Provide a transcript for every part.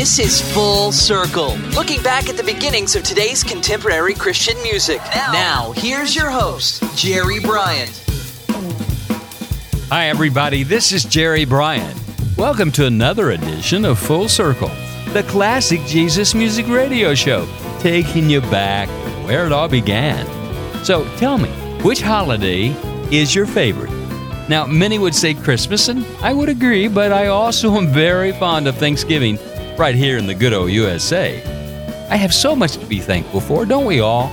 This is Full Circle, looking back at the beginnings of today's contemporary Christian music. Now, here's your host, Jerry Bryant. Hi, everybody. This is Jerry Bryant. Welcome to another edition of Full Circle, the classic Jesus music radio show, taking you back to where it all began. So tell me, which holiday is your favorite? Now, many would say Christmas, and I would agree, but I also am very fond of Thanksgiving right here in the good old USA. I have so much to be thankful for, don't we all?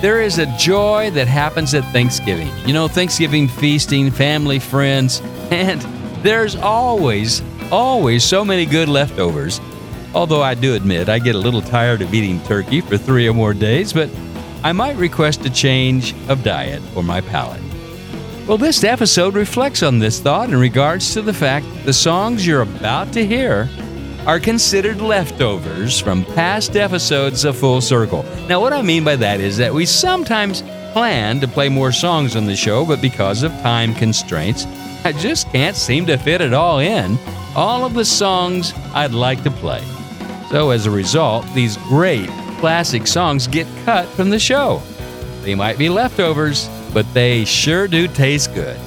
There is a joy that happens at Thanksgiving. You know, Thanksgiving feasting, family, friends, and there's always, always so many good leftovers. Although I do admit I get a little tired of eating turkey for three or more days, but I might request a change of diet for my palate. Well, this episode reflects on this thought in regards to the fact the songs you're about to hear are considered leftovers from past episodes of Full Circle. Now, what I mean by that is that we sometimes plan to play more songs on the show, but because of time constraints, I just can't seem to fit it all in, all of the songs I'd like to play. So, as a result, these great classic songs get cut from the show. They might be leftovers, but they sure do taste good.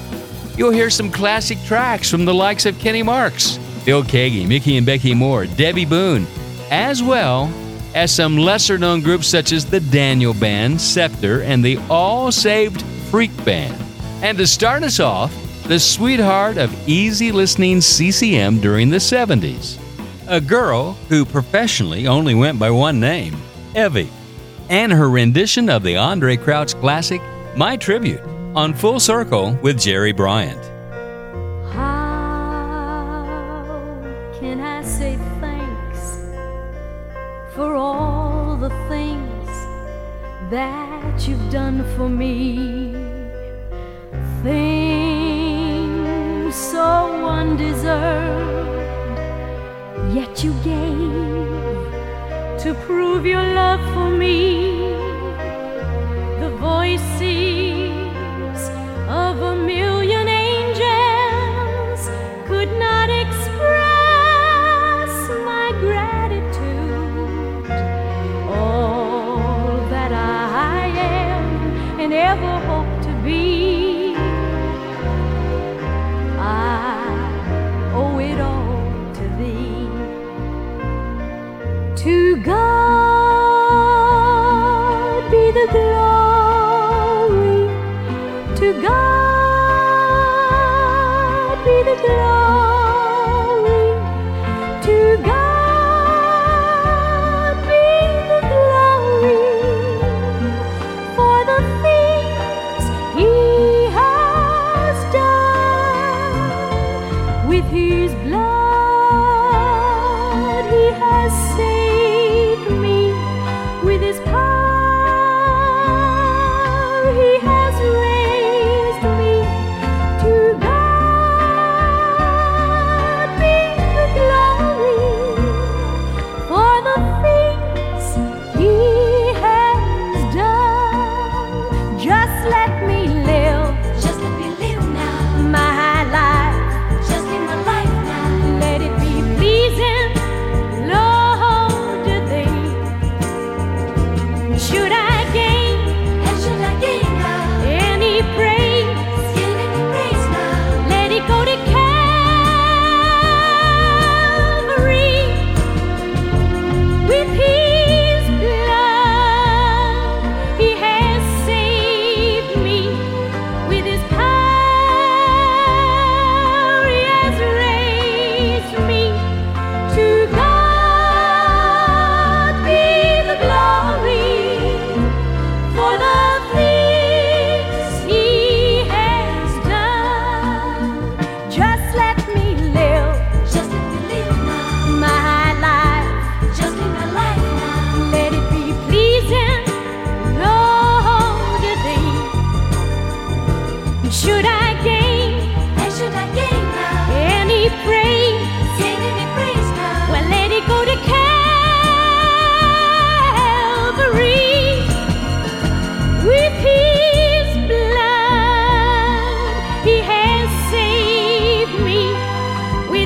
You'll hear some classic tracks from the likes of Kenny Marks, Phil Keaggy, Mickey and Becki Moore, Debbie Boone, as well as some lesser known groups such as the Daniel Band, Scepter, and the All Saved Freak Band. And to start us off, the sweetheart of easy listening CCM during the 70s. A girl who professionally only went by one name, Evie, and her rendition of the Andraé Crouch classic, My Tribute, on Full Circle with Jerry Bryant. For all the things that you've done for me? Things so undeserved, yet you gave to prove your love for me. The voices of a million angels could not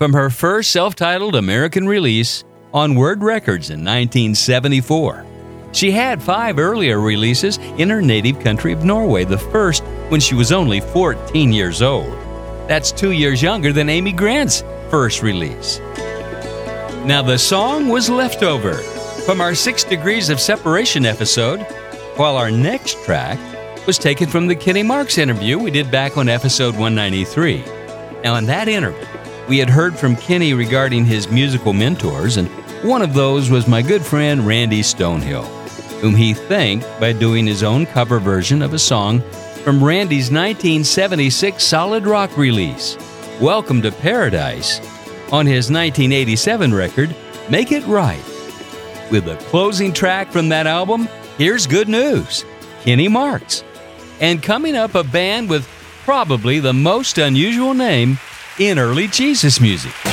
from her first self titled American release on Word Records in 1974. She had five earlier releases in her native country of Norway, the first when she was only 14 years old. That's two years younger than Amy Grant's first release. Now, the song was Leftover from our Six Degrees of Separation episode, while our next track was taken from the Kenny Marks interview we did back on episode 193. Now, in that interview, we had heard from Kenny regarding his musical mentors, and one of those was my good friend Randy Stonehill, whom he thanked by doing his own cover version of a song from Randy's 1976 solid rock release, Welcome to Paradise, on his 1987 record, Make It Right. With the closing track from that album, here's good news Kenny Marks. And coming up, a band with probably the most unusual name in early Jesus music.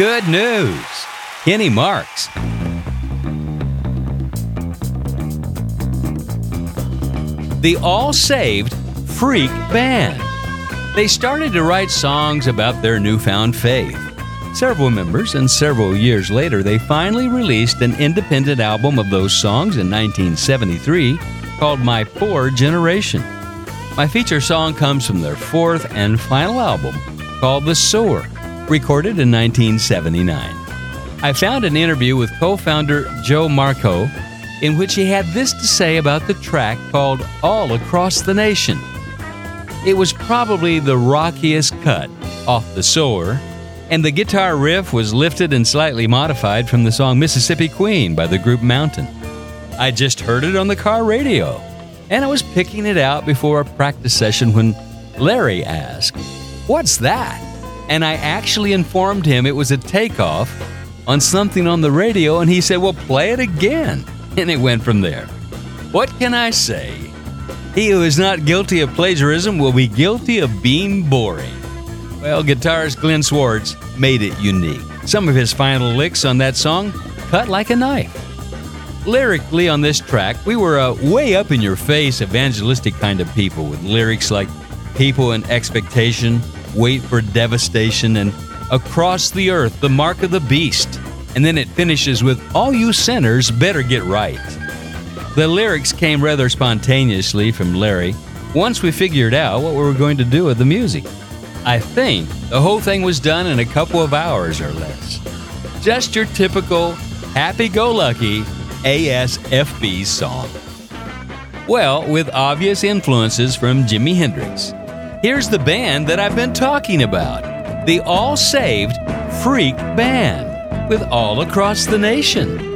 Good news. Kenny Marks. The All Saved Freak Band. They started to write songs about their newfound faith. Several members, and several years later, they finally released an independent album of those songs in 1973 called My Poor Generation. My feature song comes from their fourth and final album called The Sower, recorded in 1979. I found an interview with co founder Joe Markko in which he had this to say about the track called All Across the Nation. It was probably the rockiest cut off The Sower, and the guitar riff was lifted and slightly modified from the song Mississippi Queen by the group Mountain. I just heard it on the car radio, and I was picking it out before a practice session when Larry asked, What's that? And I actually informed him it was a takeoff on something on the radio, and he said, Well, play it again. And it went from there. What can I say? He who is not guilty of plagiarism will be guilty of being boring. Well, guitarist Glenn Schwartz made it unique. Some of his final licks on that song cut like a knife. Lyrically, on this track, we were a way up in your face evangelistic kind of people with lyrics like People in Expectation, Wait for Devastation, and Across the Earth, The Mark of the Beast. And then it finishes with All you sinners better get right. The lyrics came rather spontaneously from Larry once we figured out what we were going to do with the music. I think the whole thing was done in a couple of hours or less. Just your typical happy go lucky ASFB song. Well, with obvious influences from Jimi Hendrix. Here's the band that I've been talking about the All Saved Freak Band with All Across the Nation.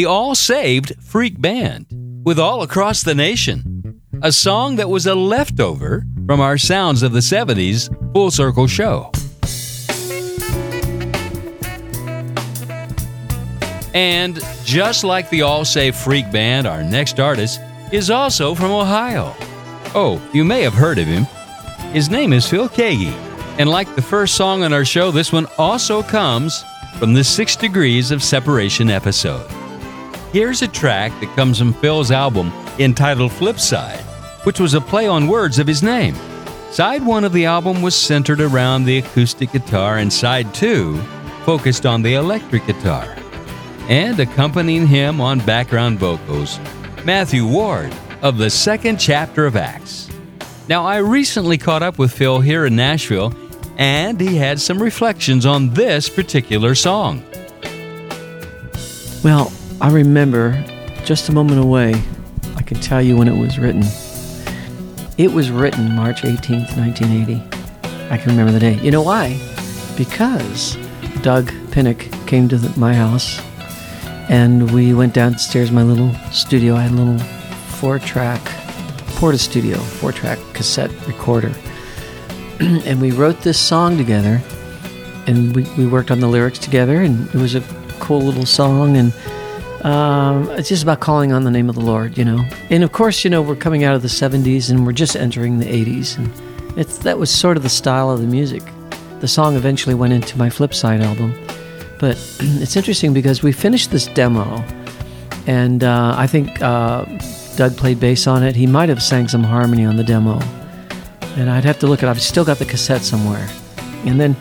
The All Saved Freak Band with All Across the Nation, a song that was a leftover from our Sounds of the 70s Full Circle show. And just like the All Saved Freak Band, our next artist is also from Ohio. Oh, you may have heard of him. His name is Phil Keaggy. And like the first song on our show, this one also comes from the Six Degrees of Separation episode. Here's a track that comes from Phil's album entitled Flipside, which was a play on words of his name. Side one of the album was centered around the acoustic guitar, and side two focused on the electric guitar. And accompanying him on background vocals, Matthew Ward of the second chapter of Acts. Now, I recently caught up with Phil here in Nashville, and he had some reflections on this particular song. Well, I remember just a moment away. I can tell you when it was written. It was written March 18th, 1980. I can remember the day. You know why? Because Doug Pinnick came to the, my house and we went downstairs my little studio. I had a little four track Porta Studio, four track cassette recorder. and we wrote this song together and we, we worked on the lyrics together and it was a cool little song and um, it's just about calling on the name of the Lord, you know. And of course, you know, we're coming out of the 70s and we're just entering the 80s. And it's, that was sort of the style of the music. The song eventually went into my Flipside album. But it's interesting because we finished this demo, and uh, I think uh, Doug played bass on it. He might have sang some harmony on the demo. And I'd have to look at. I've still got the cassette somewhere. And then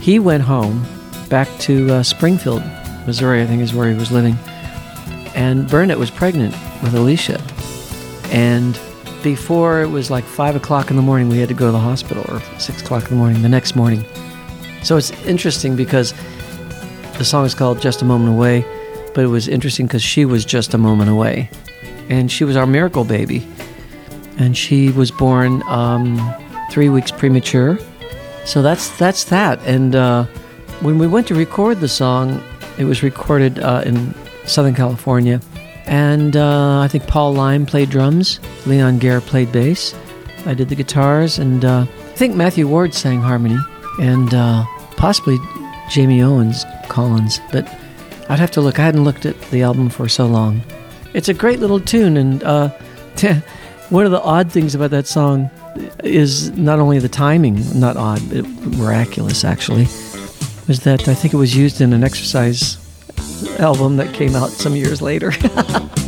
he went home back to uh, Springfield, Missouri, I think is where he was living and Bernadette was pregnant with Alicia. And before it was like five o'clock in the morning, we had to go to the hospital, or six o'clock in the morning, the next morning. So it's interesting because the song is called Just a Moment Away, but it was interesting because she was just a moment away. And she was our miracle baby. And she was born um, three weeks premature. So that's that's that. And uh, when we went to record the song, it was recorded uh, in Southern California. And uh, I think Paul Leim played drums, Leon Gaer played bass. I did the guitars, and uh, I think Matthew Ward sang harmony, and uh, possibly Jamie Owens Collins. But I'd have to look. I hadn't looked at the album for so long. It's a great little tune, and uh, one of the odd things about that song is not only the timing, not odd, but miraculous actually, was that I think it was used in an exercise album that came out some years later.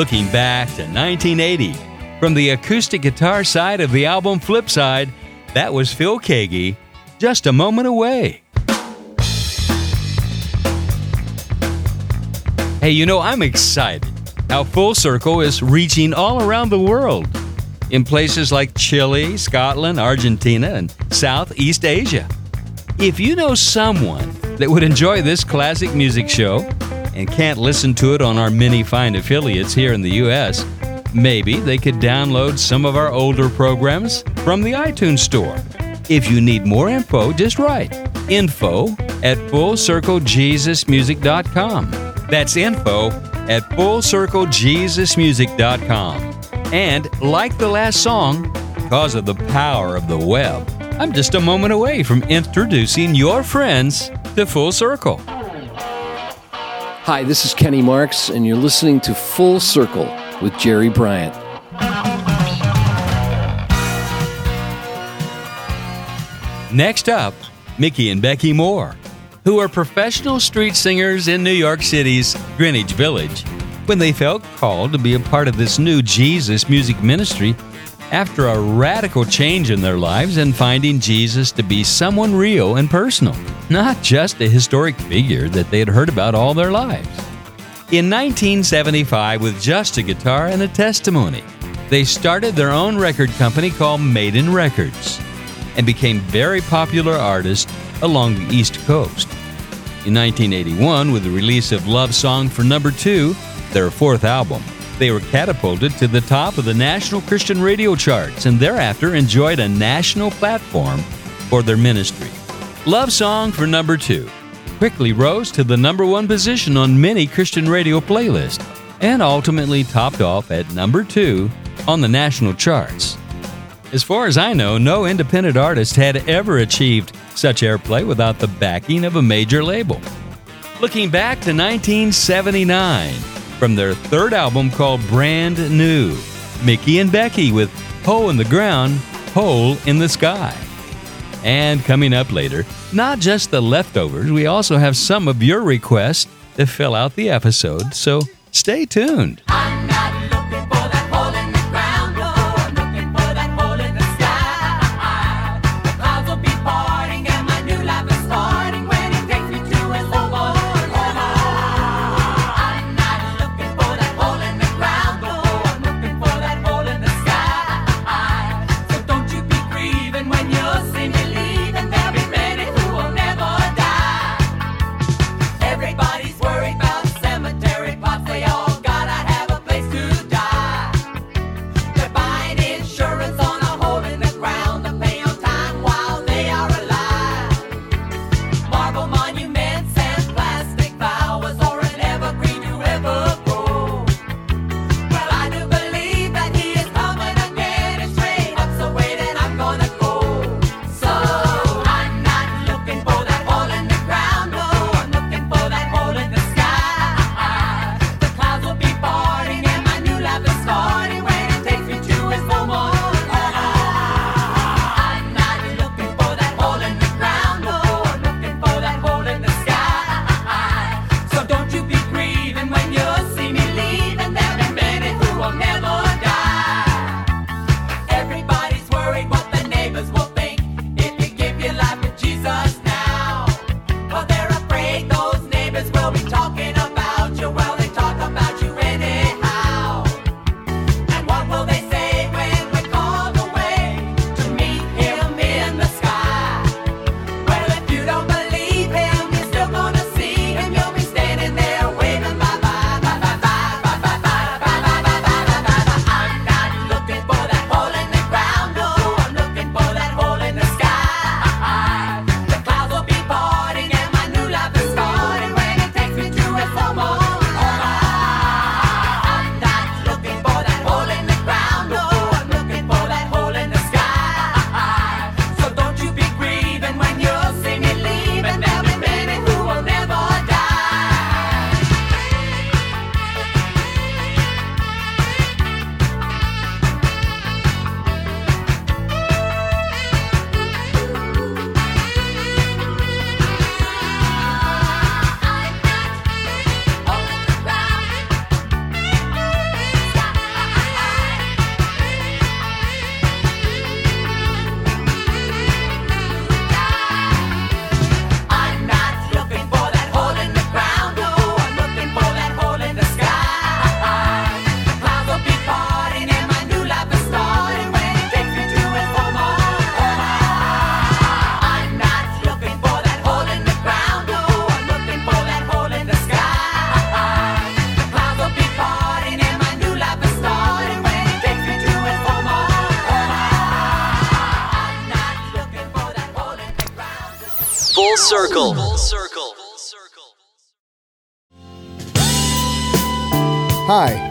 Looking back to 1980, from the acoustic guitar side of the album Flipside, that was Phil Keaggy, Just a Moment Away. Hey, you know, I'm excited how Full Circle is reaching all around the world in places like Chile, Scotland, Argentina, and Southeast Asia. If you know someone that would enjoy this classic music show and can't listen to it on our many fine affiliates here in the U.S., maybe they could download some of our older programs from the iTunes Store. If you need more info, just write info at fullcirclejesusmusic.com. That's info at fullcirclejesusmusic.com. And like the last song, because of the power of the web, I'm just a moment away from introducing your friends to Full Circle. Hi, this is Kenny Marks, and you're listening to Full Circle with Jerry Bryant. Next up, Mickey and Becki Moore, who are professional street singers in New York City's Greenwich Village, when they felt called to be a part of this new Jesus music ministry after a radical change in their lives and finding Jesus to be someone real and personal, not just a historic figure that they had heard about all their lives. In 1975, with just a guitar and a testimony, they started their own record company called Maiden Records and became very popular artists along the East Coast. In 1981, with the release of Love Song for Number Two, their fourth album, they were catapulted to the top of the national Christian radio charts and thereafter enjoyed a national platform for their ministry. Love Song for Number Two quickly rose to the number one position on many Christian radio playlists and ultimately topped off at number two on the national charts. As far as I know, no independent artist had ever achieved such airplay without the backing of a major label. Looking back to 1979, from their third album called Brand New, Mickey and Becki with Hole in the Ground, Hole in the Sky. And coming up later, not just the leftovers, we also have some of your requests to fill out the episode, so stay tuned.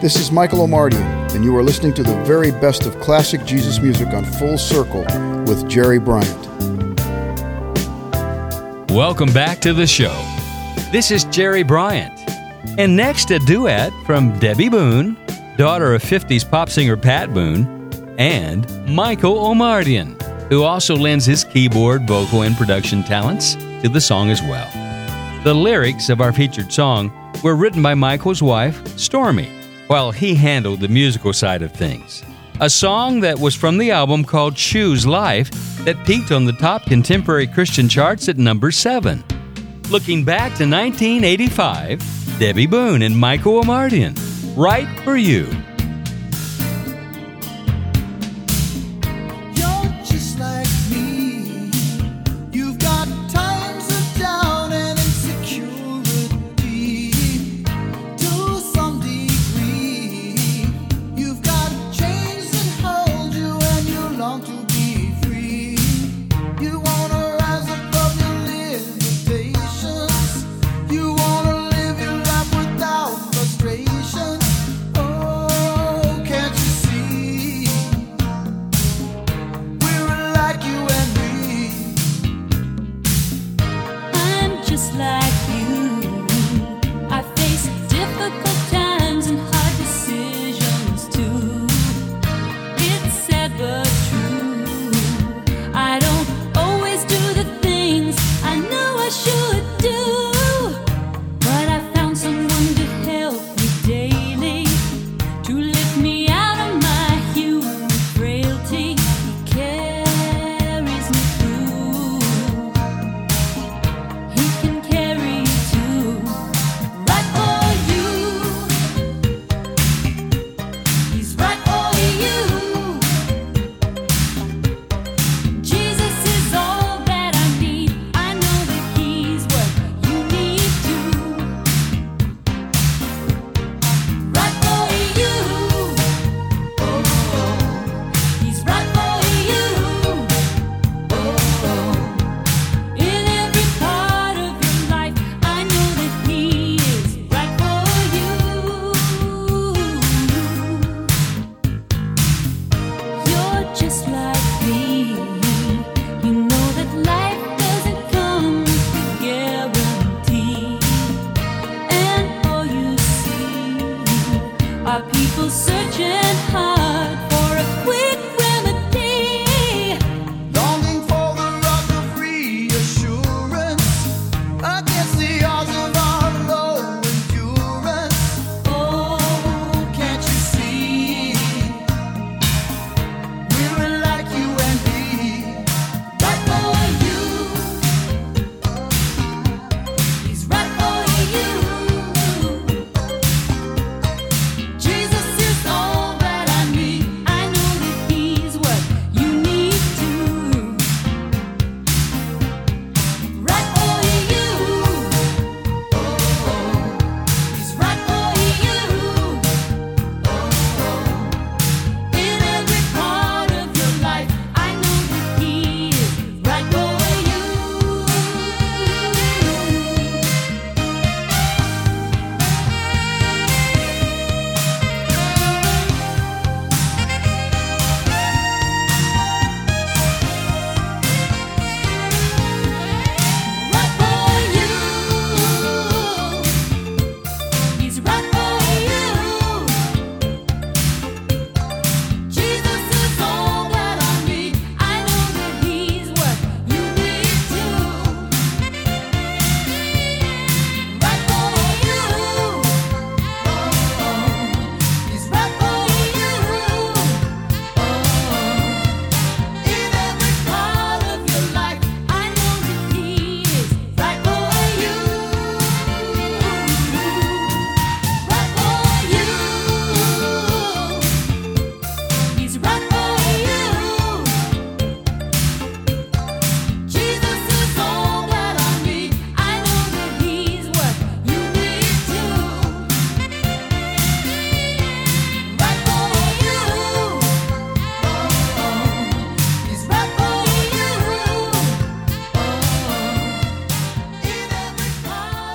This is Michael Omartian, and you are listening to the very best of classic Jesus music on Full Circle with Jerry Bryant. Welcome back to the show. This is Jerry Bryant. And next, a duet from Debbie Boone, daughter of 50s pop singer Pat Boone, and Michael Omartian, who also lends his keyboard, vocal, and production talents to the song as well. The lyrics of our featured song were written by Michael's wife, Stormy, while he handled the musical side of things. A song that was from the album called Choose Life that peaked on the top contemporary Christian charts at number 7. Looking back to 1985, Debbie Boone and Michael Omartian, Right for You.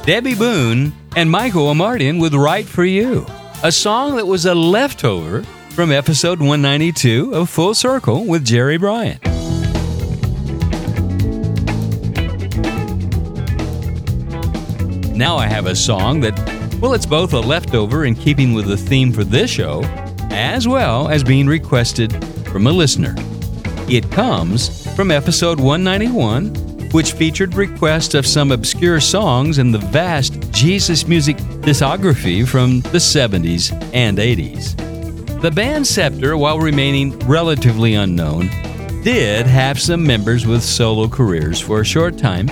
Debbie Boone, and Michael Omartian with Right for You, a song that was a leftover from episode 192 of Full Circle with Jerry Bryant. Now I have a song that, well, it's both a leftover in keeping with the theme for this show, as well as being requested from a listener. It comes from episode 191, which featured requests of some obscure songs in the vast Jesus music discography from the 70s and 80s. The band Scepter, while remaining relatively unknown, did have some members with solo careers for a short time,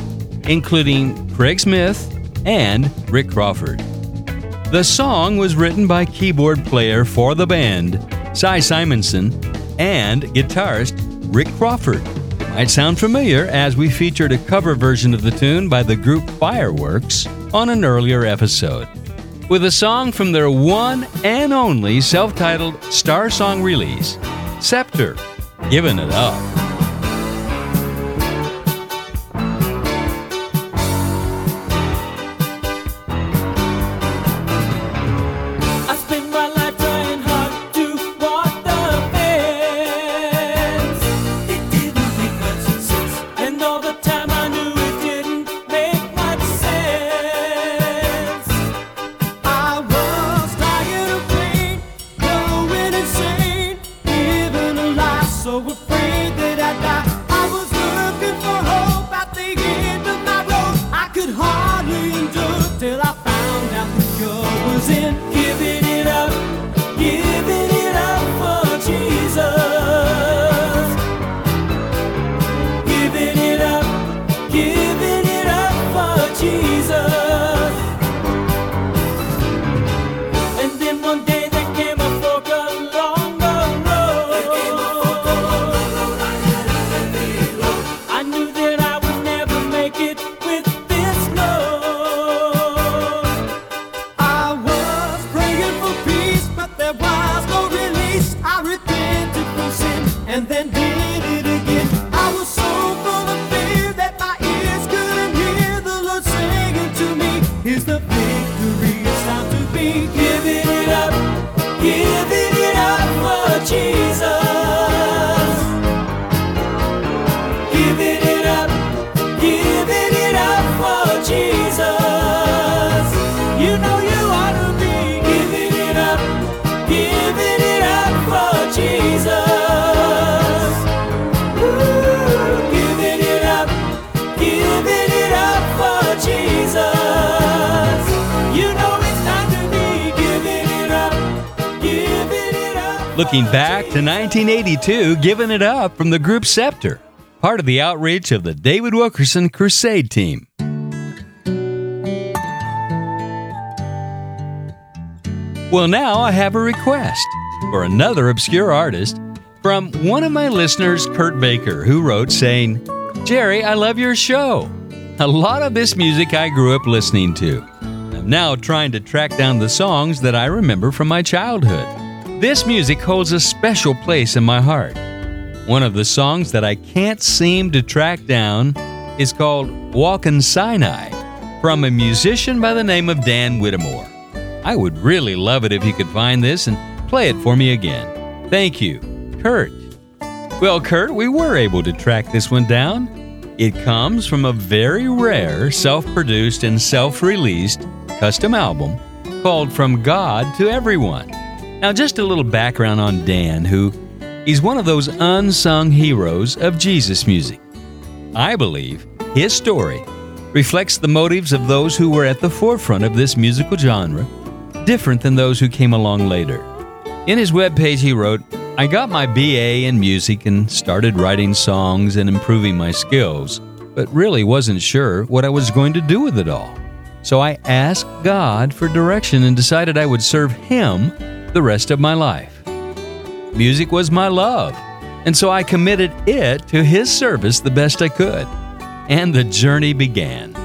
including Craig Smith and Rick Crawford. The song was written by keyboard player for the band, Cy Simonson, and guitarist Rick Crawford. Might sound familiar as we featured a cover version of the tune by the group Fireworks on an earlier episode. With a song from their one and only self titled Star Song release, Scepter, Giving It Up. Looking back to 1982, Giving It Up from the group Scepter, part of the outreach of the David Wilkerson Crusade team. Well, now I have a request for another obscure artist from one of my listeners, Kurt Baker, who wrote saying, Jerry, I love your show. A lot of this music I grew up listening to. I'm now trying to track down the songs that I remember from my childhood. This music holds a special place in my heart. One of the songs that I can't seem to track down is called Walkin' Sinai from a musician by the name of Dan Whittemore. I would really love it if you could find this and play it for me again. Thank you, Kurt. Well, Kurt, we were able to track this one down. It comes from a very rare self produced and self released custom album called From God to Everyone. Now, just a little background on Dan, who he's one of those unsung heroes of Jesus music. I believe his story reflects the motives of those who were at the forefront of this musical genre, different than those who came along later. In his webpage, he wrote, I got my BA in music and started writing songs and improving my skills, but really wasn't sure what I was going to do with it all. So I asked God for direction and decided I would serve Him the rest of my life. Music was my love, and so I committed it to His service the best I could. And the journey began.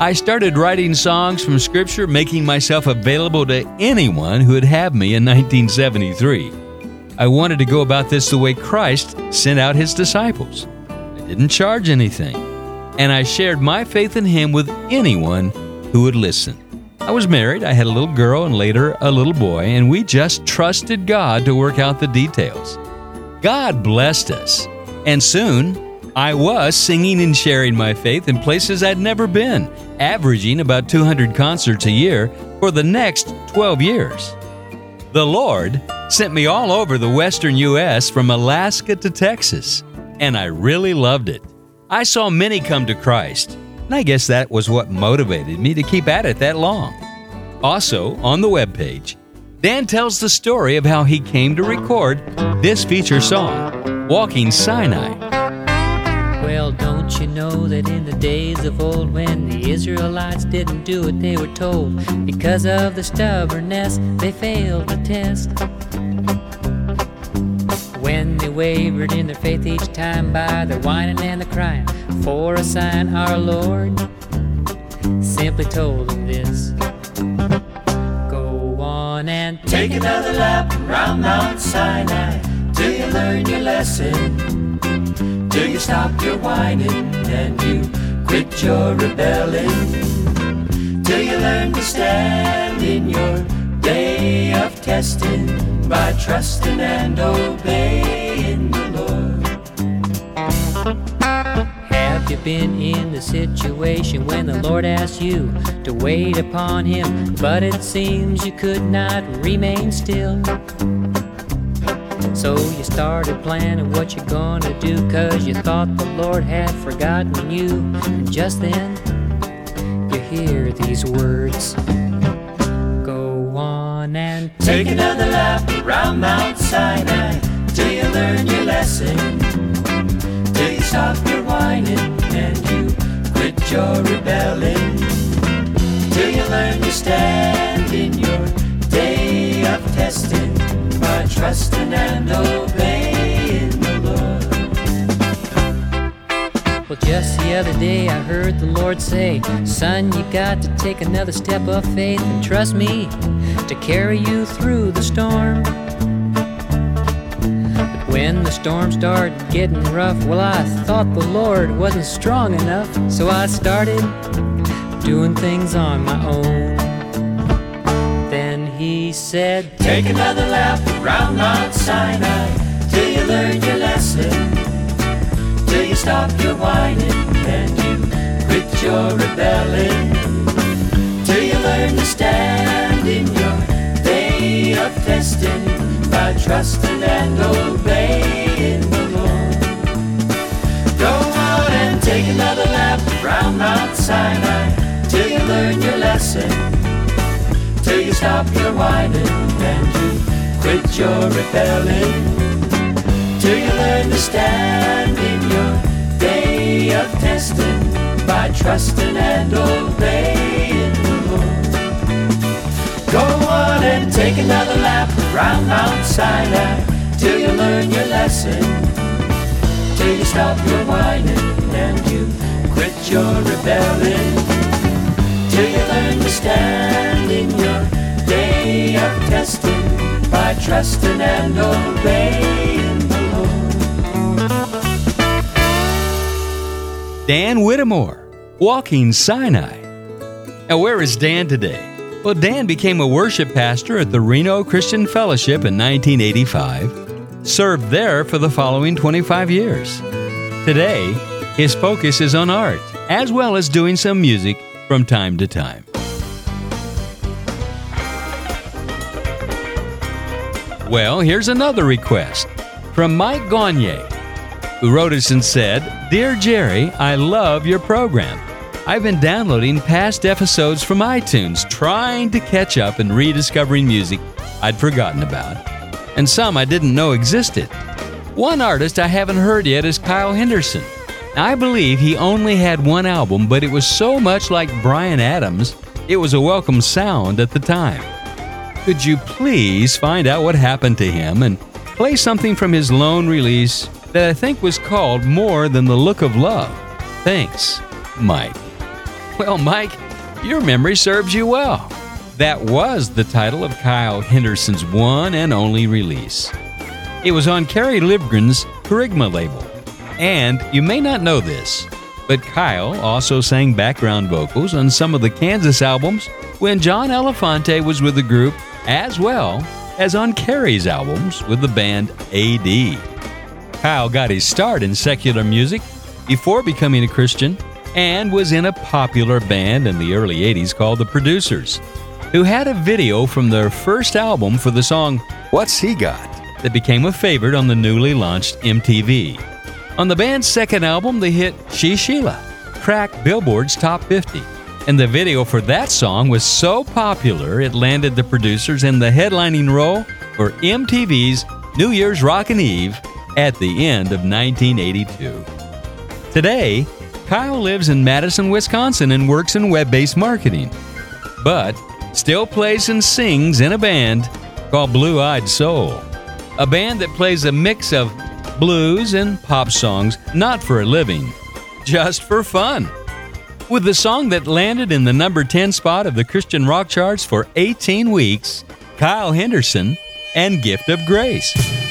I started writing songs from Scripture, making myself available to anyone who would have me in 1973. I wanted to go about this the way Christ sent out His disciples. I didn't charge anything, and I shared my faith in Him with anyone who would listen. I was married, I had a little girl and later a little boy, and we just trusted God to work out the details. God blessed us, and soon I was singing and sharing my faith in places I'd never been, averaging about 200 concerts a year for the next 12 years. The Lord sent me all over the western U.S. from Alaska to Texas, and I really loved it. I saw many come to Christ, and I guess that was what motivated me to keep at it that long. Also, on the webpage, Dan tells the story of how he came to record this feature song, Walking Sinai. Well, don't you know that in the days of old, when the Israelites didn't do what they were told, because of the stubbornness, they failed the test. Wavered in their faith each time by the whining and the crying for a sign, our Lord simply told them this Go on and take another lap around Mount Sinai till you learn your lesson. Till you stop your whining and you quit your rebelling. Till you learn to stand in your day of testing by trusting and obeying the Lord. Have you been in the situation when the Lord asked you to wait upon Him, but it seems you could not remain still? So you started planning what you're gonna do, cause you thought the Lord had forgotten you. And just then, you hear these words Go on and take another lap around Mount Sinai till you learn your lesson. Till you stop your whining and you quit your rebelling. Till you learn to stand in your day of testing by trusting and obeying just the other day I heard the Lord say, Son, you got to take another step of faith and trust me to carry you through the storm. But when the storm started getting rough, well, I thought the Lord wasn't strong enough, so I started doing things on my own. Then he said, Take another lap around Mount Sinai till you learn your lesson. Till you stop your whining and you quit your rebelling. Till you learn to stand in your day of testing by trusting and obeying the Lord. Go on and take another lap around Mount Sinai till you learn your lesson till you stop your whining and you quit your rebelling. Till you learn to stand in your day of testing by trusting and obeying the Lord. Go on and take another lap around Mount Sinai till you learn your lesson. Till you stop your whining and you quit your rebelling till you learn to stand in your day of testing by trusting and obeying Dan Whittemore, Walking Sinai. Now, where is Dan today? Well, Dan became a worship pastor at the Reno Christian Fellowship in 1985, served there for the following 25 years. Today, his focus is on art, as well as doing some music from time to time. Well, here's another request from Mike Gagne, who wrote us and said, Dear Jerry, I love your program. I've been downloading past episodes from iTunes, trying to catch up and rediscovering music I'd forgotten about, and some I didn't know existed. One artist I haven't heard yet is Kyle Henderson. I believe he only had one album, but it was so much like Bryan Adams, it was a welcome sound at the time. Could you please find out what happened to him and play something from his lone release that I think was called More Than the Look of Love? Thanks, Mike. Well, Mike, your memory serves you well. That was the title of Kyle Henderson's one and only release. It was on Kerry Livgren's Kerygma label. And you may not know this, But Kyle also sang background vocals on some of the Kansas albums when John Elefante was with the group, as well as on Kerry's albums with the band AD. Kyle got his start in secular music before becoming a Christian and was in a popular band in the early 80s called The Producers, who had a video from their first album for the song What's He Got that became a favorite on the newly launched MTV. On the band's second album, the hit She Sheila cracked Billboard's top 50. And the video for that song was so popular it landed the producers in the headlining role for MTV's New Year's Rockin' Eve at the end of 1982. Today, Kyle lives in Madison, Wisconsin and works in web based marketing, but still plays and sings in a band called Blue Eyed Soul, a band that plays a mix of blues and pop songs, not for a living, just for fun. With the song that landed in the number 10 spot of the Christian rock charts for 18 weeks, Kyle Henderson and Gift of Grace.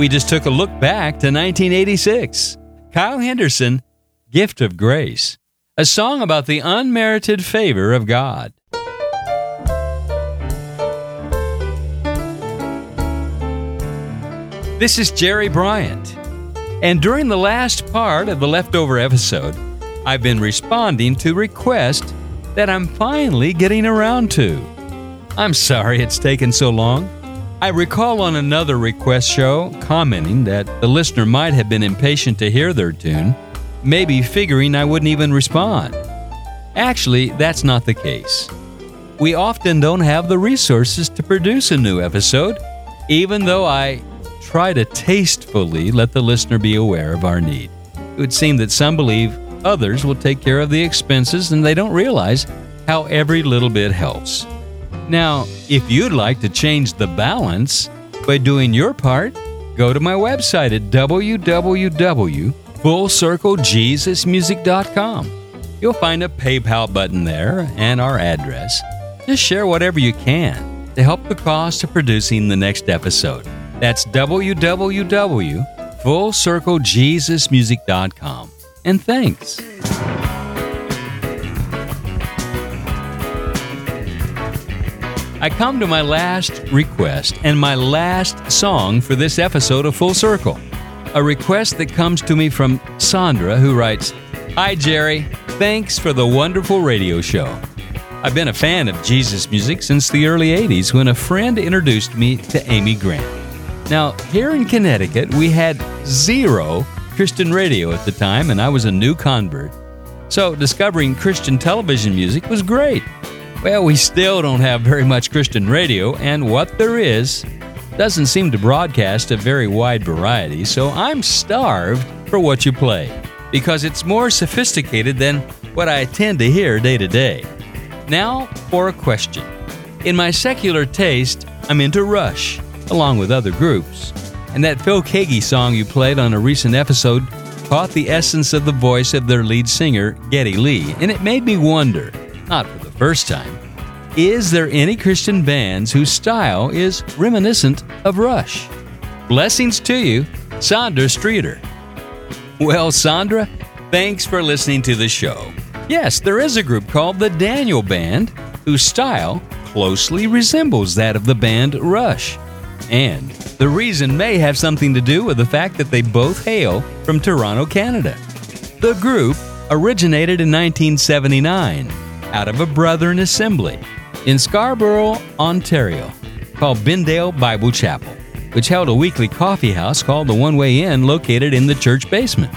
We just took a look back to 1986. Kyle Henderson, Gift of Grace, a song about the unmerited favor of God. This is Jerry Bryant. And during the last part of the leftover episode, I've been responding to requests that I'm finally getting around to. I'm sorry it's taken so long. I recall on another request show commenting that the listener might have been impatient to hear their tune, maybe figuring I wouldn't even respond. Actually, that's not the case. We often don't have the resources to produce a new episode, even though I try to tastefully let the listener be aware of our need. It would seem that some believe others will take care of the expenses and they don't realize how every little bit helps. Now, if you'd like to change the balance by doing your part, go to my website at www.fullcirclejesusmusic.com. You'll find a PayPal button there and our address. Just share whatever you can to help the cost of producing the next episode. That's www.fullcirclejesusmusic.com. And thanks. I come to my last request and my last song for this episode of Full Circle. A request that comes to me from Sandra, who writes Hi, Jerry. Thanks for the wonderful radio show. I've been a fan of Jesus music since the early 80s when a friend introduced me to Amy Grant. Now, here in Connecticut, we had zero Christian radio at the time, and I was a new convert. So, discovering Christian television music was great. Well, we still don't have very much Christian radio, and what there is doesn't seem to broadcast a very wide variety, so I'm starved for what you play because it's more sophisticated than what I tend to hear day to day. Now, for a question. In my secular taste, I'm into Rush, along with other groups. And that Phil Keaggy song you played on a recent episode caught the essence of the voice of their lead singer, Geddy Lee, and it made me wonder, not for first time, is there any Christian bands whose style is reminiscent of Rush? Blessings to you, Sandra Streeter. Well, Sandra, thanks for listening to the show. Yes, there is a group called the Daniel Band whose style closely resembles that of the band Rush. And the reason may have something to do with the fact that they both hail from Toronto, Canada. The group originated in 1979 out of a Brethren assembly in Scarborough, Ontario, called Bendale Bible Chapel, which held a weekly coffee house called the One Way Inn located in the church basement.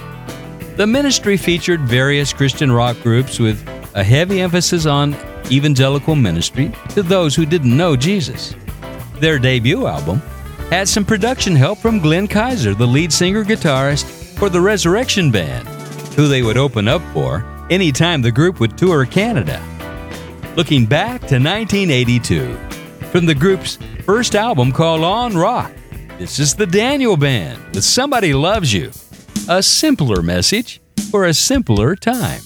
The ministry featured various Christian rock groups with a heavy emphasis on evangelical ministry to those who didn't know Jesus. Their debut album had some production help from Glenn Kaiser, the lead singer guitarist for the Resurrection Band, who they would open up for anytime the group would tour Canada. Looking back to 1982, from the group's first album called On Rock, this is the Daniel Band with Somebody Loves You, a simpler message for a simpler time.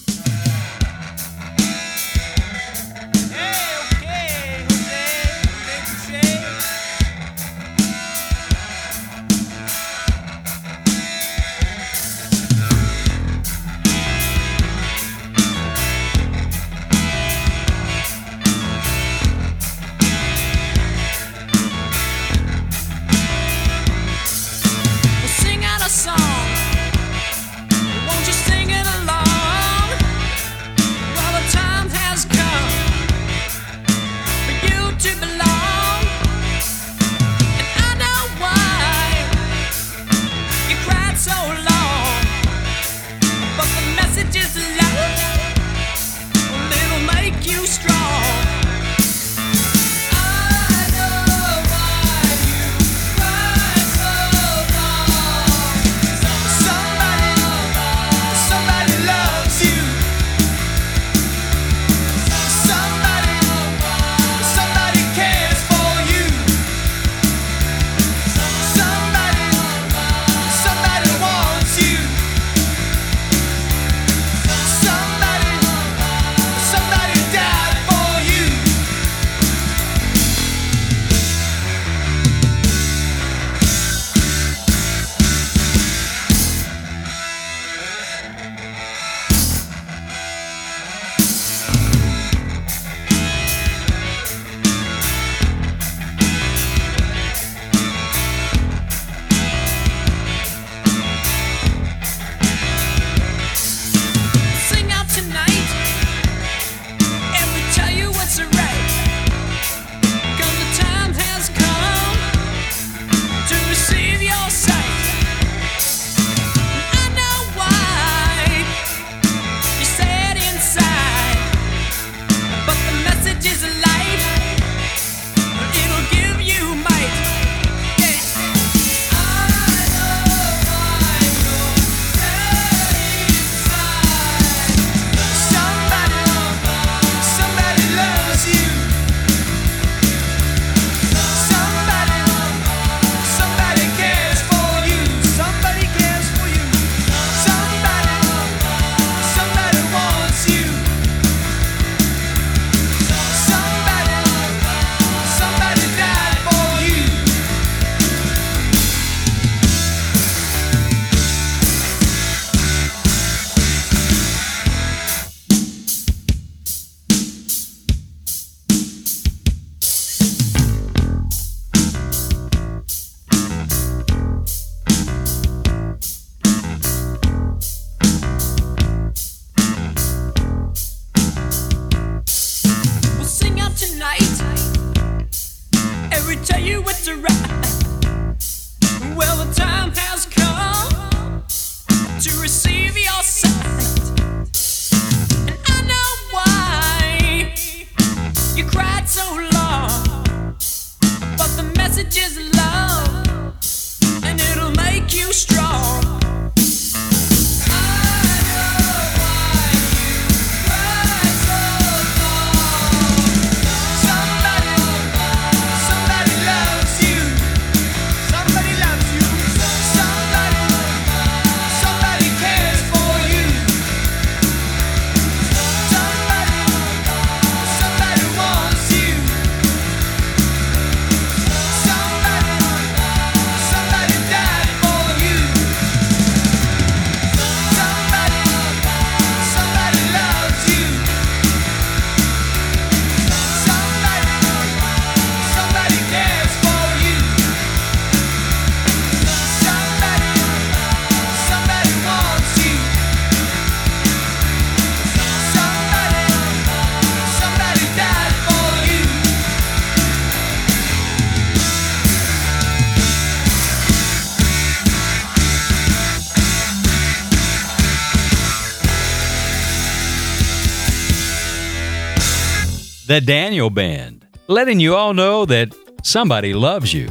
The Daniel Band, letting you all know that somebody loves you.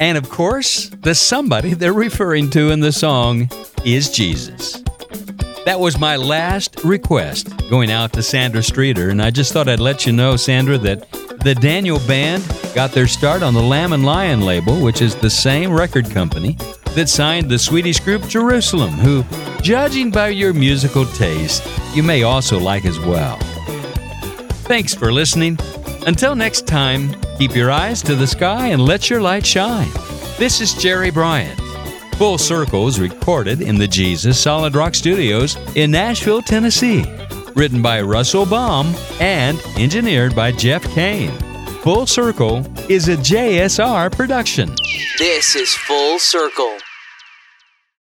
And of course, the somebody they're referring to in the song is Jesus. That was my last request going out to Sandra Streeter, and I just thought I'd let you know, Sandra, that the Daniel Band got their start on the Lamb and Lion label, which is the same record company that signed the Swedish group Jerusalem, who, judging by your musical taste, you may also like as well. Thanks for listening. Until next time, keep your eyes to the sky and let your light shine. This is Jerry Bryant. Full Circle is recorded in the Jesus Solid Rock Studios in Nashville, Tennessee. Written by Russell Baum and engineered by Jeff Kane. Full Circle is a JSR production. This is Full Circle.